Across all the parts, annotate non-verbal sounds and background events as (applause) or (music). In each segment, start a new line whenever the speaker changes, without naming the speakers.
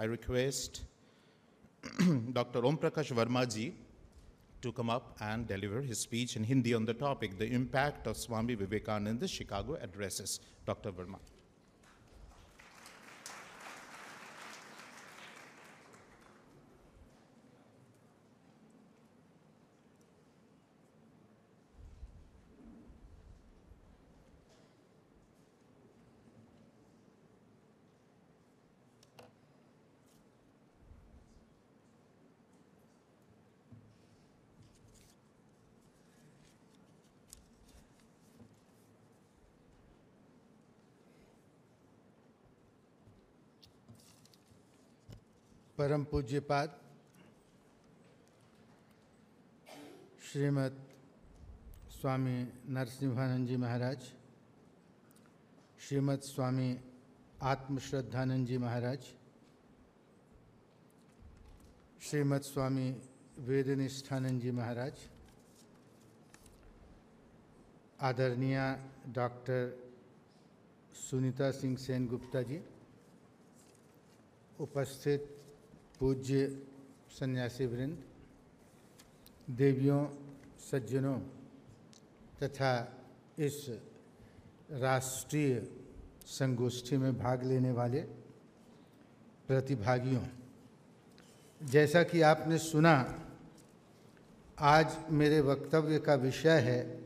I request (clears throat) Dr. Om Prakash Verma ji to come up and deliver his speech in Hindi on the topic, the impact of Swami Vivekananda's Chicago addresses. Dr. Verma.
परम पूज्यपाद श्रीमद स्वामी नरसिंहानंद जी महाराज, श्रीमद स्वामी आत्मश्रद्धानंद जी महाराज, श्रीमद स्वामी वेदनिष्ठानंद जी महाराज, आदरणीय doctor Sunita Singh Sen Gupta ji, उपस्थित पूज्य सन्यासी वृंद, देवियों, सज्जनों तथा इस राष्ट्रीय संगोष्ठी में भाग लेने वाले प्रतिभागियों, जैसा कि आपने सुना, आज मेरे वक्तव्य का विषय है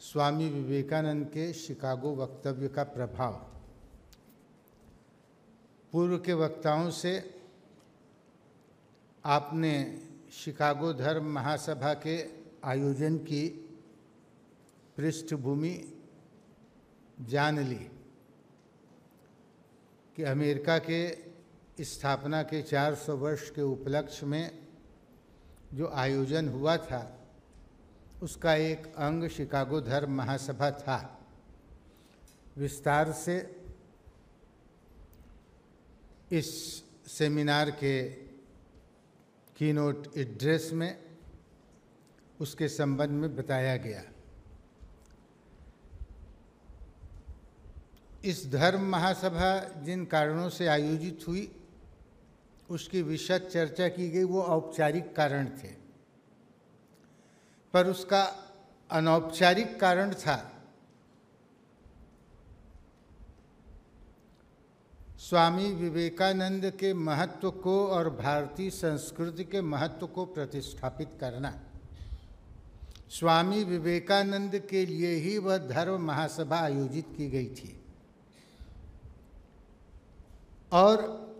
स्वामी विवेकानंद के शिकागो वक्तव्य का प्रभाव। पूर्व के वक्ताओं से आपने शिकागो धर्म महासभा के आयोजन की पृष्ठभूमि जान ली कि अमेरिका के स्थापना के 400 वर्ष के उपलक्ष्य में जो आयोजन हुआ था, उसका एक अंग शिकागो धर्म महासभा था। विस्तार से इस सेमिनार के कीनोट एड्रेस में उसके संबंध में बताया गया। इस धर्म महासभा जिन कारणों से आयोजित हुई, उसकी विशद चर्चा की गई, वो औपचारिक कारण थे। पर उसका अनौपचारिक कारण था स्वामी विवेकानंद के महत्व को और भारतीय संस्कृति के महत्व को प्रतिष्ठापित करना। स्वामी विवेकानंद के लिए ही वह धर्म महासभा आयोजित की गई थी। और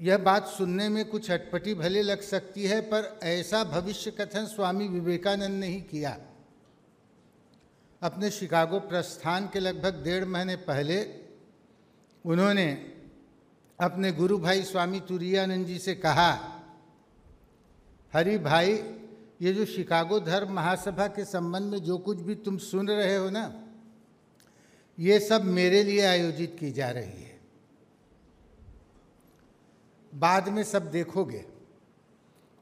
यह बात सुनने में कुछ अटपटी भले लग सकती है, पर ऐसा भविष्य कथन स्वामी विवेकानंद ने ही किया। अपने शिकागो प्रस्थान के लगभग डेढ़ महीने पहले उन्होंने अपने गुरु भाई स्वामी तुरियानंद जी से कहा, हरि भाई, ये जो शिकागो धर्म महासभा के संबंध में जो कुछ भी तुम सुन रहे हो ना, ये सब मेरे लिए आयोजित की जा रही है। बाद में सब देखोगे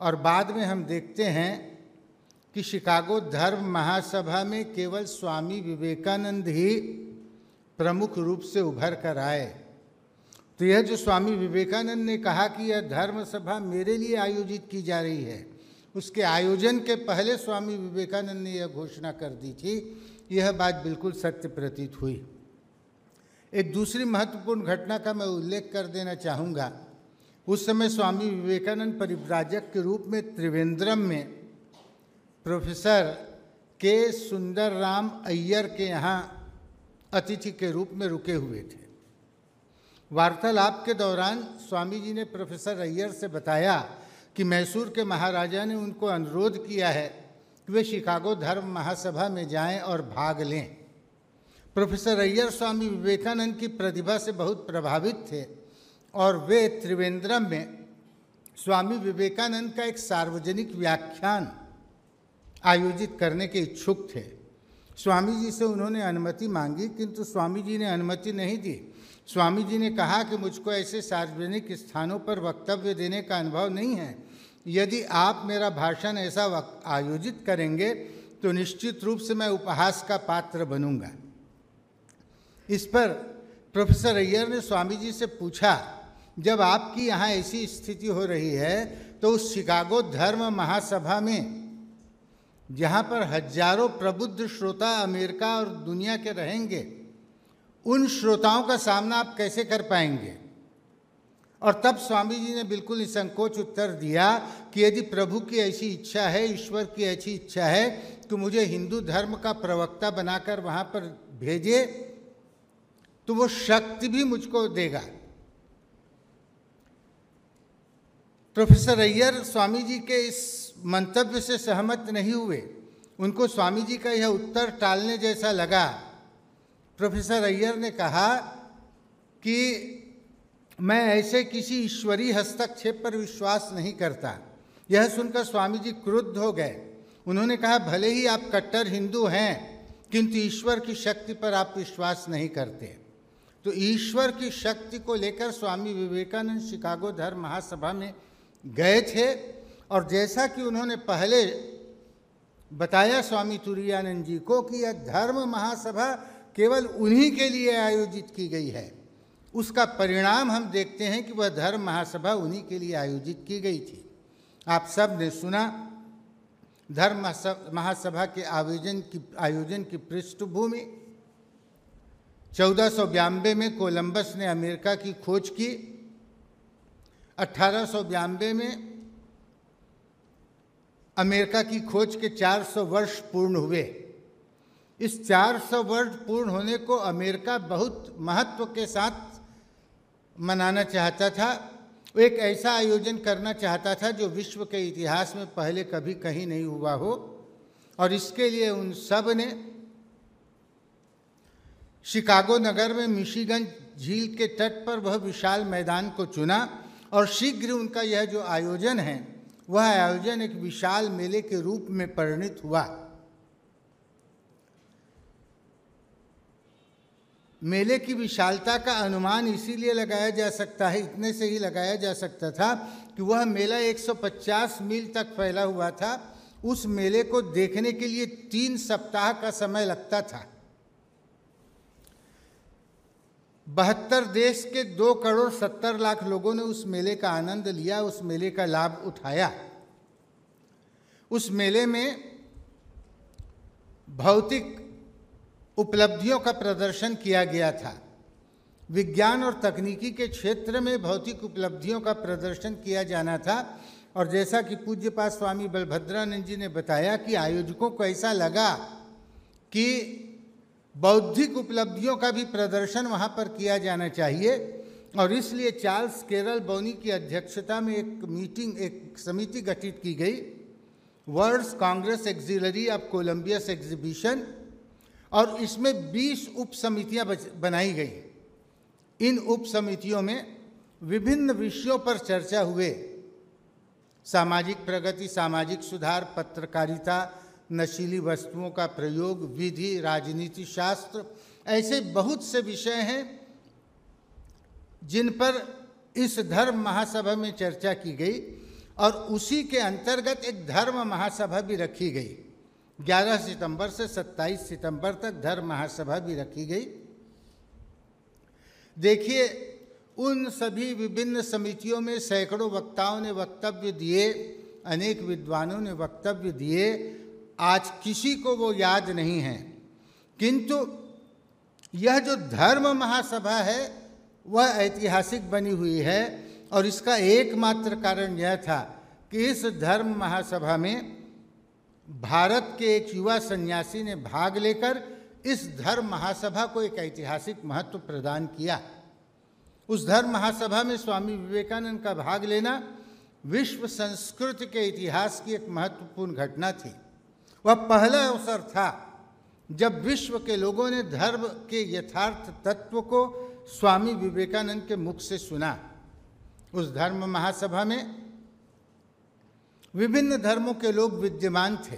और बाद में हम देखते हैं कि शिकागो धर्म महासभा में केवल स्वामी विवेकानंद ही प्रमुख रूप से उभर कर आए। तो यह जो स्वामी विवेकानंद ने कहा कि यह धर्म सभा मेरे लिए आयोजित की जा रही है, उसके आयोजन के पहले स्वामी विवेकानंद ने यह घोषणा कर दी थी। यह बात बिल्कुल सत्य प्रतीत हुई। एक दूसरी महत्वपूर्ण घटना का मैं उल्लेख कर देना चाहूँगा। उस समय स्वामी विवेकानंद परिव्राजक के रूप में त्रिवेंद्रम में प्रोफेसर के सुंदर राम अय्यर के यहाँ अतिथि के रूप में रुके हुए थे। वार्तालाप के दौरान स्वामी जी ने प्रोफेसर अय्यर से बताया कि मैसूर के महाराजा ने उनको अनुरोध किया है कि वे शिकागो धर्म महासभा में जाएँ और भाग लें। प्रोफेसर अय्यर स्वामी विवेकानंद की प्रतिभा से बहुत प्रभावित थे और वे त्रिवेंद्रम में स्वामी विवेकानंद का एक सार्वजनिक व्याख्यान आयोजित करने के इच्छुक थे। स्वामी जी से उन्होंने अनुमति मांगी, किंतु स्वामी जी ने अनुमति नहीं दी। स्वामी जी ने कहा कि मुझको ऐसे सार्वजनिक स्थानों पर वक्तव्य देने का अनुभव नहीं है। यदि आप मेरा भाषण ऐसा आयोजित करेंगे तो निश्चित रूप से मैं उपहास का पात्र बनूँगा। इस पर प्रोफेसर अय्यर ने स्वामी जी से पूछा, जब आपकी यहाँ ऐसी स्थिति हो रही है तो उस शिकागो धर्म महासभा में, जहाँ पर हज़ारों प्रबुद्ध श्रोता अमेरिका और दुनिया के रहेंगे उन श्रोताओं का सामना आप कैसे कर पाएँगे? और तब स्वामी जी ने बिल्कुल निसंकोच उत्तर दिया कि यदि प्रभु की ऐसी इच्छा है, ईश्वर की ऐसी इच्छा है तो मुझे हिंदू धर्म का प्रवक्ता बनाकर वहाँ पर भेजे तो वो शक्ति भी मुझको देगा। प्रोफेसर अय्यर स्वामी जी के इस मंतव्य से सहमत नहीं हुए। उनको स्वामी जी का यह उत्तर टालने जैसा लगा। प्रोफेसर अय्यर ने कहा कि मैं ऐसे किसी ईश्वरीय हस्तक्षेप पर विश्वास नहीं करता। यह सुनकर स्वामी जी क्रुद्ध हो गए। उन्होंने कहा, भले ही आप कट्टर हिंदू हैं, किंतु ईश्वर की शक्ति पर आप विश्वास नहीं करते। तो ईश्वर की शक्ति को लेकर स्वामी विवेकानंद शिकागो धर्म महासभा में गए थे और जैसा कि उन्होंने पहले बताया स्वामी तुरानंद जी को कि यह धर्म महासभा केवल उन्हीं के लिए आयोजित की गई है। उसका परिणाम हम देखते हैं कि वह धर्म महासभा उन्हीं के लिए आयोजित की गई थी। आप सबने सुना, धर्म महासभा के आयोजन की आयोजन की पृष्ठभूमि। चौदह में कोलंबस ने अमेरिका की खोज की। अठारह में अमेरिका की खोज के 400 वर्ष पूर्ण हुए। इस 400 वर्ष पूर्ण होने को अमेरिका बहुत महत्व के साथ मनाना चाहता था। वो एक ऐसा आयोजन करना चाहता था जो विश्व के इतिहास में पहले कभी कहीं नहीं हुआ हो। और इसके लिए उन सबने शिकागो नगर में मिशिगन झील के तट पर वह विशाल मैदान को चुना और शीघ्र उनका यह जो आयोजन है, वह आयोजन एक विशाल मेले के रूप में परिणित हुआ। मेले की विशालता का अनुमान इसीलिए लगाया जा सकता है, इतने से ही लगाया जा सकता था कि वह मेला 150 मील तक फैला हुआ था। उस मेले को देखने के लिए तीन सप्ताह का समय लगता था। बहत्तर देश के दो करोड़ सत्तर लाख लोगों ने उस मेले का आनंद लिया, उस मेले का लाभ उठाया। उस मेले में भौतिक उपलब्धियों का प्रदर्शन किया गया था। विज्ञान और तकनीकी के क्षेत्र में भौतिक उपलब्धियों का प्रदर्शन किया जाना था और जैसा कि पूज्य पास स्वामी बलभद्रानंद जी ने बताया कि आयोजकों को ऐसा लगा कि बौद्धिक उपलब्धियों का भी प्रदर्शन वहाँ पर किया जाना चाहिए और इसलिए चार्ल्स केरल बोनी की अध्यक्षता में एक मीटिंग, एक समिति गठित की गई। World's congress auxiliary of Columbian exhibition और इसमें 20 उप समितियाँ बनाई गई इन उप समितियों में विभिन्न विषयों पर चर्चा हुए। सामाजिक प्रगति, सामाजिक सुधार, पत्रकारिता, नशीली वस्तुओं का प्रयोग, विधि, राजनीति, शास्त्र, ऐसे बहुत से विषय हैं जिन पर इस धर्म महासभा में चर्चा की गई और उसी के अंतर्गत एक धर्म महासभा भी रखी गई। 11 सितंबर से 27 सितंबर तक धर्म महासभा भी रखी गई। देखिए, उन सभी विभिन्न समितियों में सैकड़ों वक्ताओं ने वक्तव्य दिए, अनेक विद्वानों ने वक्तव्य दिए। आज किसी को वो याद नहीं है। किंतु यह जो धर्म महासभा है, वह ऐतिहासिक बनी हुई है और इसका एकमात्र कारण यह था कि इस धर्म महासभा में भारत के एक युवा सन्यासी ने भाग लेकर इस धर्म महासभा को एक ऐतिहासिक महत्व प्रदान किया। उस धर्म महासभा में स्वामी विवेकानंद का भाग लेना विश्व संस्कृति के इतिहास की एक महत्वपूर्ण घटना थी। वह पहला अवसर था जब विश्व के लोगों ने धर्म के यथार्थ तत्व को स्वामी विवेकानंद के मुख से सुना। उस धर्म महासभा में विभिन्न धर्मों के लोग विद्यमान थे,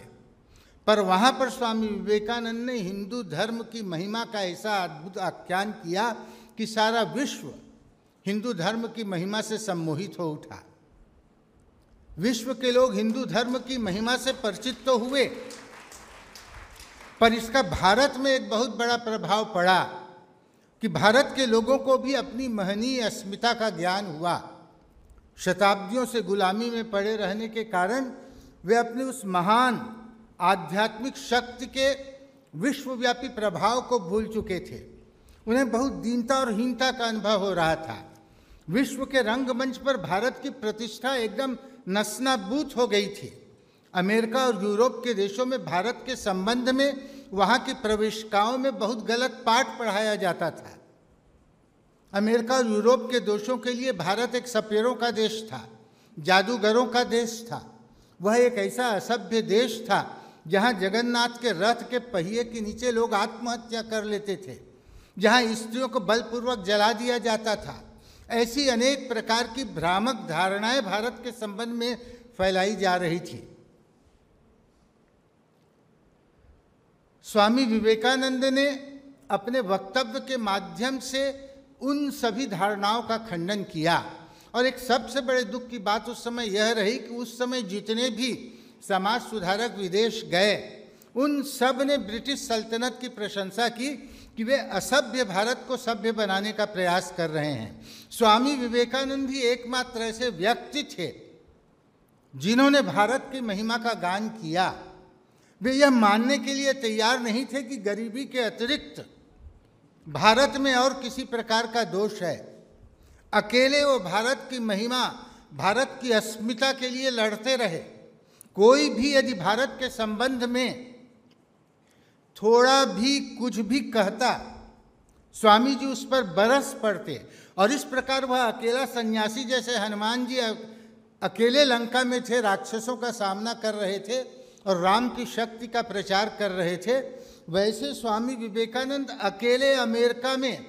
पर वहाँ पर स्वामी विवेकानंद ने हिंदू धर्म की महिमा का ऐसा अद्भुत आख्यान किया कि सारा विश्व हिंदू धर्म की महिमा से सम्मोहित हो उठा। विश्व के लोग हिंदू धर्म की महिमा से परिचित तो हुए, पर इसका भारत में एक बहुत बड़ा प्रभाव पड़ा कि भारत के लोगों को भी अपनी महनीय अस्मिता का ज्ञान हुआ। शताब्दियों से गुलामी में पड़े रहने के कारण वे अपने उस महान आध्यात्मिक शक्ति के विश्वव्यापी प्रभाव को भूल चुके थे। उन्हें बहुत दीनता और हीनता का अनुभव हो रहा था। विश्व के रंगमंच पर भारत की प्रतिष्ठा एकदम नसनाबूत हो गई थी। अमेरिका और यूरोप के देशों में भारत के संबंध में वहाँ की प्रवेशिकाओं में बहुत गलत पाठ पढ़ाया जाता था। अमेरिका और यूरोप के दोषों के लिए भारत एक सपेरों का देश था, जादूगरों का देश था। वह एक ऐसा असभ्य देश था जहाँ जगन्नाथ के रथ के पहिए के नीचे लोग आत्महत्या कर लेते थे, जहाँ स्त्रियों को बलपूर्वक जला दिया जाता था। ऐसी अनेक प्रकार की भ्रामक धारणाएँ भारत के संबंध में फैलाई जा रही थी। स्वामी विवेकानंद ने अपने वक्तव्य के माध्यम से उन सभी धारणाओं का खंडन किया। और एक सबसे बड़े दुख की बात उस समय यह रही कि उस समय जितने भी समाज सुधारक विदेश गए, उन सबने ब्रिटिश सल्तनत की प्रशंसा की कि वे असभ्य भारत को सभ्य बनाने का प्रयास कर रहे हैं। स्वामी विवेकानंद भी एकमात्र ऐसे व्यक्ति थे जिन्होंने भारत की महिमा का गान किया। वे यह मानने के लिए तैयार नहीं थे कि गरीबी के अतिरिक्त भारत में और किसी प्रकार का दोष है। अकेले वो भारत की महिमा, भारत की अस्मिता के लिए लड़ते रहे। कोई भी यदि भारत के संबंध में थोड़ा भी कुछ भी कहता स्वामी जी उस पर बरस पड़ते और इस प्रकार वह अकेला सन्यासी जैसे हनुमान जी अकेले लंका में थे, राक्षसों का सामना कर रहे थे और राम की शक्ति का प्रचार कर रहे थे वैसे स्वामी विवेकानंद अकेले अमेरिका में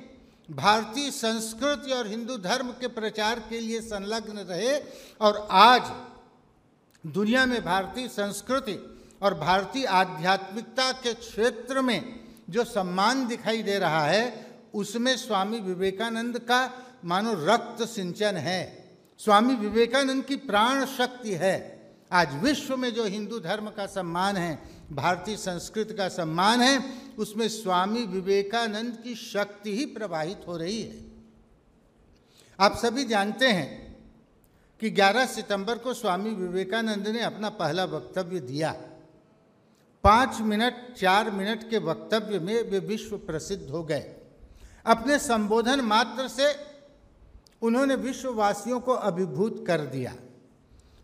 भारतीय संस्कृति और हिंदू धर्म के प्रचार के लिए संलग्न रहे और आज दुनिया में भारतीय संस्कृति और भारतीय आध्यात्मिकता के क्षेत्र में जो सम्मान दिखाई दे रहा है, उसमें स्वामी विवेकानंद का मानो रक्त सिंचन है। स्वामी विवेकानंद की प्राण शक्ति है। आज विश्व में जो हिंदू धर्म का सम्मान है भारतीय संस्कृति का सम्मान है, उसमें स्वामी विवेकानंद की शक्ति ही प्रवाहित हो रही है। आप सभी जानते हैं कि 11 सितंबर को स्वामी विवेकानंद ने अपना पहला वक्तव्य दिया। पाँच मिनट, चार मिनट के वक्तव्य में वे विश्व प्रसिद्ध हो गए। अपने संबोधन मात्र से उन्होंने विश्ववासियों को अभिभूत कर दिया।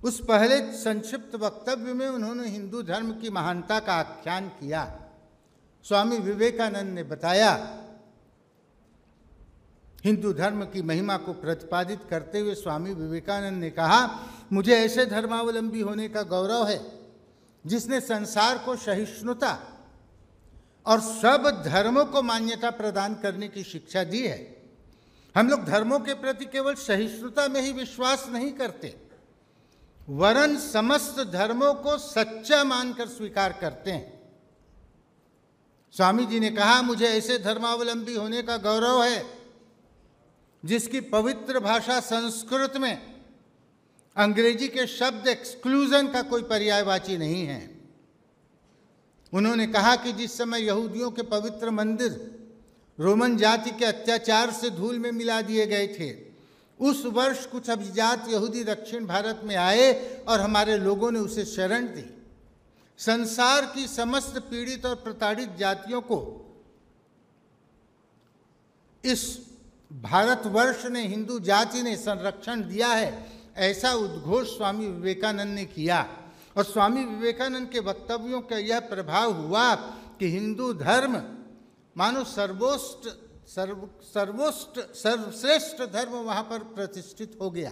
उस पहले संक्षिप्त वक्तव्य में उन्होंने हिंदू धर्म की महानता का आख्यान किया। स्वामी विवेकानंद ने बताया, हिंदू धर्म की महिमा को प्रतिपादित करते हुए स्वामी विवेकानंद ने कहा, मुझे ऐसे धर्मावलंबी होने का गौरव है, जिसने संसार को सहिष्णुता और सब धर्मों को मान्यता प्रदान करने की शिक्षा दी है। हम लोग धर्मों के प्रति केवल सहिष्णुता में ही विश्वास नहीं करते। वरन समस्त धर्मों को सच्चा मानकर स्वीकार करते हैं। स्वामी जी ने कहा, मुझे ऐसे धर्मावलंबी होने का गौरव है, जिसकी पवित्र भाषा संस्कृत में अंग्रेज़ी के शब्द एक्सक्लूजन का कोई पर्यायवाची नहीं है। उन्होंने कहा कि जिस समय यहूदियों के पवित्र मंदिर रोमन जाति के अत्याचार से धूल में मिला दिए गए थे उस वर्ष कुछ अभिजात यहूदी दक्षिण भारत में आए और हमारे लोगों ने उसे शरण दी। संसार की समस्त पीड़ित और प्रताड़ित जातियों को इस भारतवर्ष ने, हिंदू जाति ने संरक्षण दिया है, ऐसा उद्घोष स्वामी विवेकानंद ने किया। और स्वामी विवेकानंद के वक्तव्यों का यह प्रभाव हुआ कि हिंदू धर्म मानो सर्वोष्ट सर्व, सर्वोष्ट, सर्वश्रेष्ठ धर्म वहाँ पर प्रतिष्ठित हो गया।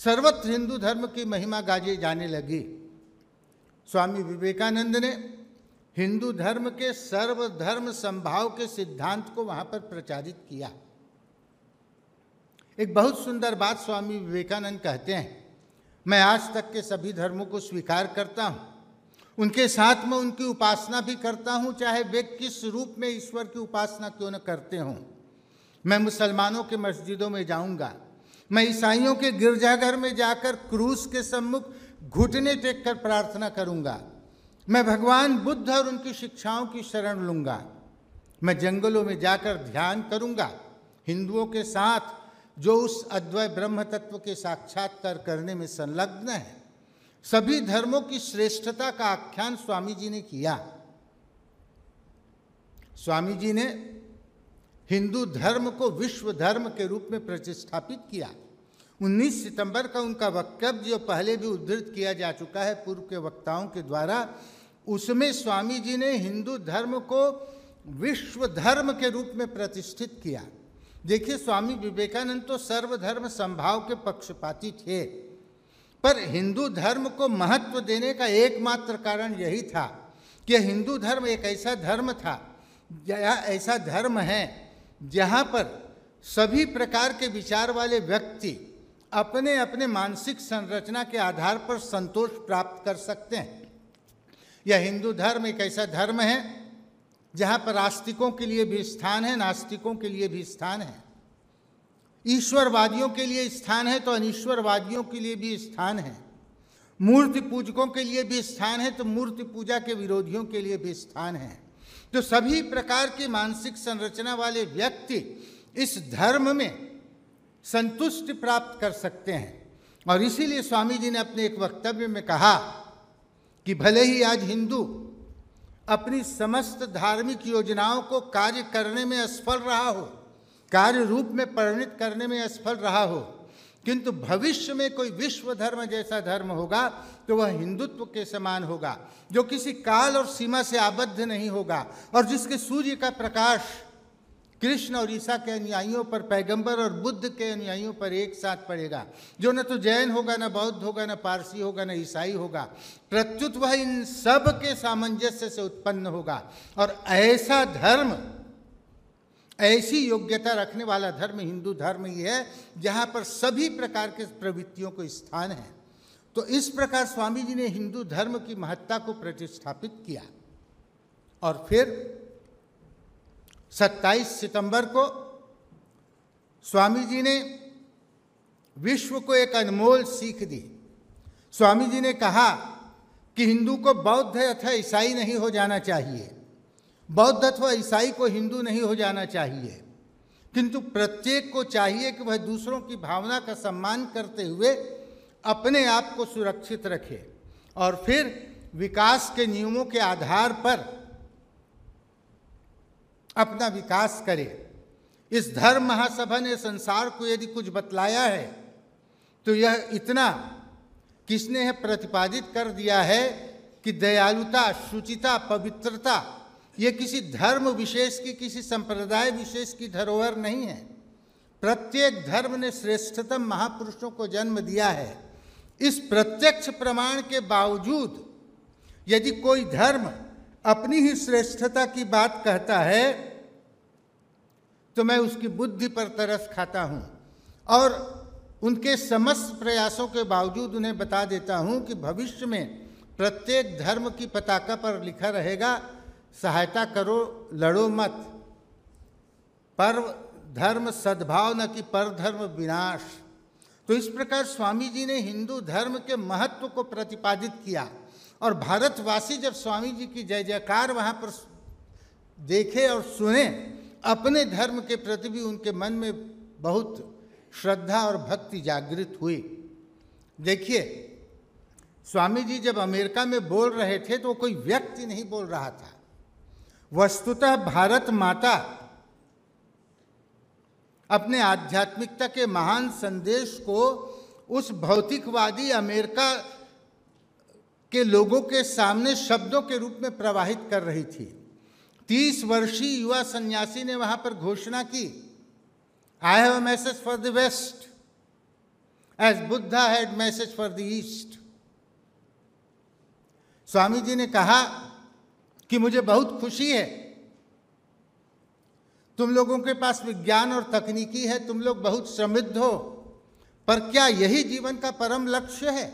सर्वत्र हिंदू धर्म की महिमा गाजी जाने लगी। स्वामी विवेकानंद ने हिंदू धर्म के सर्वधर्म संभाव के सिद्धांत को वहाँ पर प्रचारित किया। एक बहुत सुंदर बात स्वामी विवेकानंद कहते हैं, मैं आज तक के सभी धर्मों को स्वीकार करता हूँ। उनके साथ में उनकी उपासना भी करता हूँ, चाहे वे किस रूप में ईश्वर की उपासना क्यों न करते हों। मैं मुसलमानों के मस्जिदों में जाऊँगा। मैं ईसाइयों के गिरजाघर में जाकर क्रूस के सम्मुख घुटने टेक कर प्रार्थना करूँगा। मैं भगवान बुद्ध और उनकी शिक्षाओं की शरण लूँगा। मैं जंगलों में जाकर ध्यान करूँगा। हिंदुओं के साथ जो उस अद्वैय ब्रह्म तत्व के साक्षात्कार करने में संलग्न है। सभी धर्मों की श्रेष्ठता का आख्यान स्वामी जी ने किया। स्वामी जी ने हिंदू धर्म को विश्व धर्म के रूप में प्रतिष्ठापित किया। 19 सितंबर का उनका वक्तव्य जो पहले भी उद्धृत किया जा चुका है पूर्व के वक्ताओं के द्वारा, उसमें स्वामी जी ने हिंदू धर्म को विश्व धर्म के रूप में प्रतिष्ठित किया। देखिए, स्वामी विवेकानंद तो सर्वधर्म संभाव के पक्षपाती थे। पर हिंदू धर्म को महत्व देने का एकमात्र कारण यही था कि हिंदू धर्म एक ऐसा धर्म था, या ऐसा धर्म है जहाँ पर सभी प्रकार के विचार वाले व्यक्ति अपने अपने मानसिक संरचना के आधार पर संतोष प्राप्त कर सकते हैं। यह हिंदू धर्म एक ऐसा धर्म है जहाँ पर आस्तिकों के लिए भी स्थान है, नास्तिकों के लिए भी स्थान है। ईश्वरवादियों के लिए स्थान है तो अनिश्वरवादियों के लिए भी स्थान है। मूर्ति पूजकों के लिए भी स्थान है तो मूर्ति पूजा के विरोधियों के लिए भी स्थान है। तो सभी प्रकार के मानसिक संरचना वाले व्यक्ति इस धर्म में संतुष्टि प्राप्त कर सकते हैं। और इसीलिए स्वामी जी ने अपने एक वक्तव्य में कहा कि भले ही आज हिंदू अपनी समस्त धार्मिक योजनाओं को कार्य करने में असफल रहा हो कार्य रूप में परिणित करने में असफल रहा हो, किंतु भविष्य में कोई विश्व धर्म जैसा धर्म होगा तो वह हिंदुत्व के समान होगा, जो किसी काल और सीमा से आबद्ध नहीं होगा, और जिसके सूर्य का प्रकाश कृष्ण और ईसा के अनुयायियों पर, पैगंबर और बुद्ध के अनुयायियों पर एक साथ पड़ेगा, जो न तो जैन होगा, न बौद्ध होगा, न पारसी होगा, न ईसाई होगा। प्रत्युत वह इन सब के सामंजस्य से उत्पन्न होगा, और ऐसा धर्म ऐसी योग्यता रखने वाला धर्म, हिंदू धर्म ही है, जहाँ पर सभी प्रकार के प्रवृत्तियों को स्थान है। तो इस प्रकार स्वामी जी ने हिंदू धर्म की महत्ता को प्रतिष्ठापित किया। और फिर 27 सितंबर को स्वामी जी ने विश्व को एक अनमोल सीख दी। स्वामी जी ने कहा कि हिंदू को बौद्ध अथवा ईसाई नहीं हो जाना चाहिए। बौद्ध अथवा ईसाई को हिंदू नहीं हो जाना चाहिए। किंतु प्रत्येक को चाहिए कि वह दूसरों की भावना का सम्मान करते हुए अपने आप को सुरक्षित रखे और फिर विकास के नियमों के आधार पर अपना विकास करे। इस धर्म महासभा ने संसार को यदि कुछ बतलाया है तो यह इतना किसने है प्रतिपादित कर दिया है कि दयालुता, शुचिता, पवित्रता ये किसी धर्म विशेष की, किसी संप्रदाय विशेष की धरोहर नहीं है। प्रत्येक धर्म ने श्रेष्ठतम महापुरुषों को जन्म दिया है। इस प्रत्यक्ष प्रमाण के बावजूद यदि कोई धर्म अपनी ही श्रेष्ठता की बात कहता है तो मैं उसकी बुद्धि पर तरस खाता हूँ और उनके समस्त प्रयासों के बावजूद उन्हें बता देता हूँ कि भविष्य में प्रत्येक धर्म की पताका पर लिखा रहेगा सहायता करो, लड़ो मत। पर धर्म सद्भाव न कि पर धर्म विनाश। तो इस प्रकार स्वामी जी ने हिंदू धर्म के महत्व को प्रतिपादित किया। और भारतवासी जब स्वामी जी की जय जयकार वहाँ पर देखे और सुने, अपने धर्म के प्रति भी उनके मन में बहुत श्रद्धा और भक्ति जागृत हुई। देखिए, स्वामी जी जब अमेरिका में बोल रहे थे तो कोई व्यक्ति नहीं बोल रहा था। वस्तुतः भारत माता। अपने आध्यात्मिकता के महान संदेश को उस भौतिकवादी अमेरिका के लोगों के सामने शब्दों के रूप में प्रवाहित कर रही थी। तीस वर्षीय युवा सन्यासी ने वहाँ पर घोषणा की I have message for the west as Buddha had message for the east Swami ji ने कहा कि मुझे बहुत खुशी है। तुम लोगों के पास विज्ञान और तकनीकी है, तुम लोग बहुत समृद्ध हो, पर क्या यही जीवन का परम लक्ष्य है?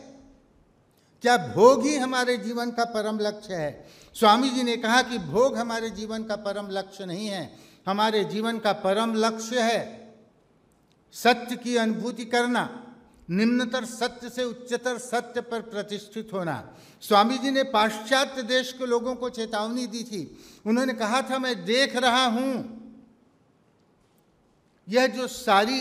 क्या भोग ही हमारे जीवन का परम लक्ष्य है? स्वामी जी ने कहा कि भोग हमारे जीवन का परम लक्ष्य नहीं है, हमारे जीवन का परम लक्ष्य है सत्य की अनुभूति करना। निम्नतर सत्य से उच्चतर सत्य पर प्रतिष्ठित होना। स्वामी जी ने पाश्चात्य देश के लोगों को चेतावनी दी थी। उन्होंने कहा था, मैं देख रहा हूँ। यह जो सारी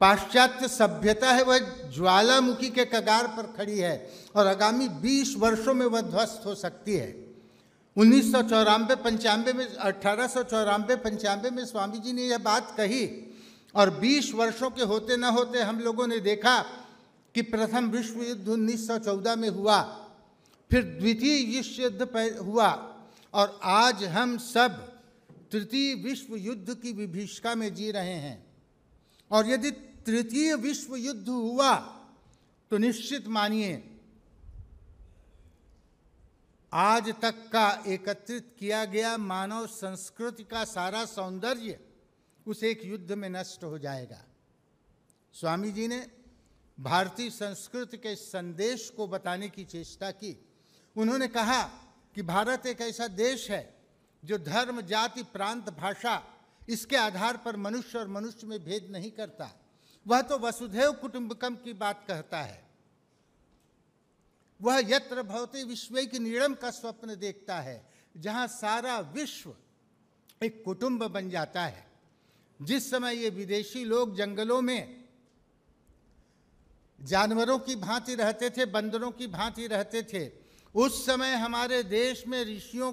पाश्चात्य सभ्यता है, वह ज्वालामुखी के कगार पर खड़ी है और आगामी 20 वर्षों में वह ध्वस्त हो सकती है। उन्नीस सौ चौरानवे पंचानवे में, अठारह सौ में स्वामी जी ने यह बात कही। और 20 वर्षों के होते न होते हम लोगों ने देखा कि प्रथम विश्व युद्ध 1914 में हुआ, फिर द्वितीय विश्व युद्ध हुआ और आज हम सब तृतीय विश्व युद्ध की विभीषिका में जी रहे हैं। और यदि तृतीय विश्व युद्ध हुआ तो निश्चित मानिए, आज तक का एकत्रित किया गया मानव संस्कृति का सारा सौंदर्य उस एक युद्ध में नष्ट हो जाएगा। स्वामी जी ने भारतीय संस्कृति के संदेश को बताने की चेष्टा की। उन्होंने कहा कि भारत एक ऐसा देश है जो धर्म, जाति, प्रांत, भाषा इसके आधार पर मनुष्य और मनुष्य में भेद नहीं करता। वह तो वसुधैव कुटुंबकम की बात कहता है। वह यत्र भवते विश्व की नीड़म का स्वप्न देखता है, जहाँ सारा विश्व एक कुटुंब बन जाता है। जिस समय ये विदेशी लोग जंगलों में जानवरों की भांति रहते थे, बंदरों की भांति रहते थे, उस समय हमारे देश में ऋषियों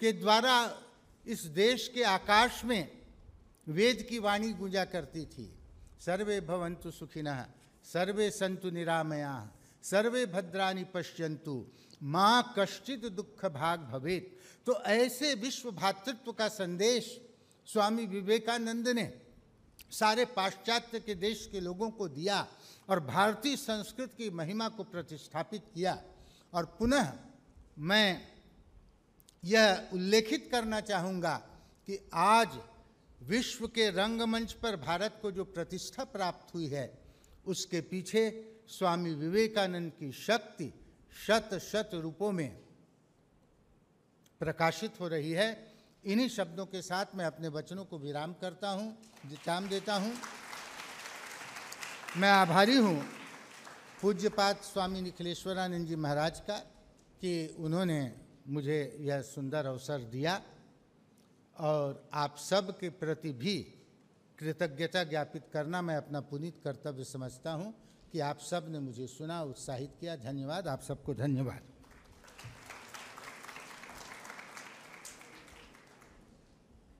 के द्वारा इस देश के आकाश में वेद की वाणी गूंजा करती थी। सर्वे भवंतु सुखिनः, सर्वे संतु निरामया, सर्वे भद्राणी पश्यंतु माँ कश्चित दुख भाग भवेत। तो ऐसे विश्व भातृत्व का संदेश स्वामी विवेकानंद ने सारे पाश्चात्य के देश के लोगों को दिया और भारतीय संस्कृत की महिमा को प्रतिष्ठापित किया। और पुनः मैं यह उल्लेखित करना चाहूँगा कि आज विश्व के रंगमंच पर भारत को जो प्रतिष्ठा प्राप्त हुई है, उसके पीछे स्वामी विवेकानंद की शक्ति शत शत रूपों में प्रकाशित हो रही है। इन्हीं शब्दों के साथ मैं अपने वचनों को विराम करता हूँ विराम देता हूँ। मैं आभारी हूँ पूज्यपात स्वामी निखिलेश्वरानंद जी महाराज का कि उन्होंने मुझे यह सुंदर अवसर दिया और आप सब के प्रति भी कृतज्ञता ज्ञापित करना मैं अपना पुनीत कर्तव्य समझता हूँ कि आप सबने मुझे सुना, उत्साहित किया। धन्यवाद। आप सबको धन्यवाद।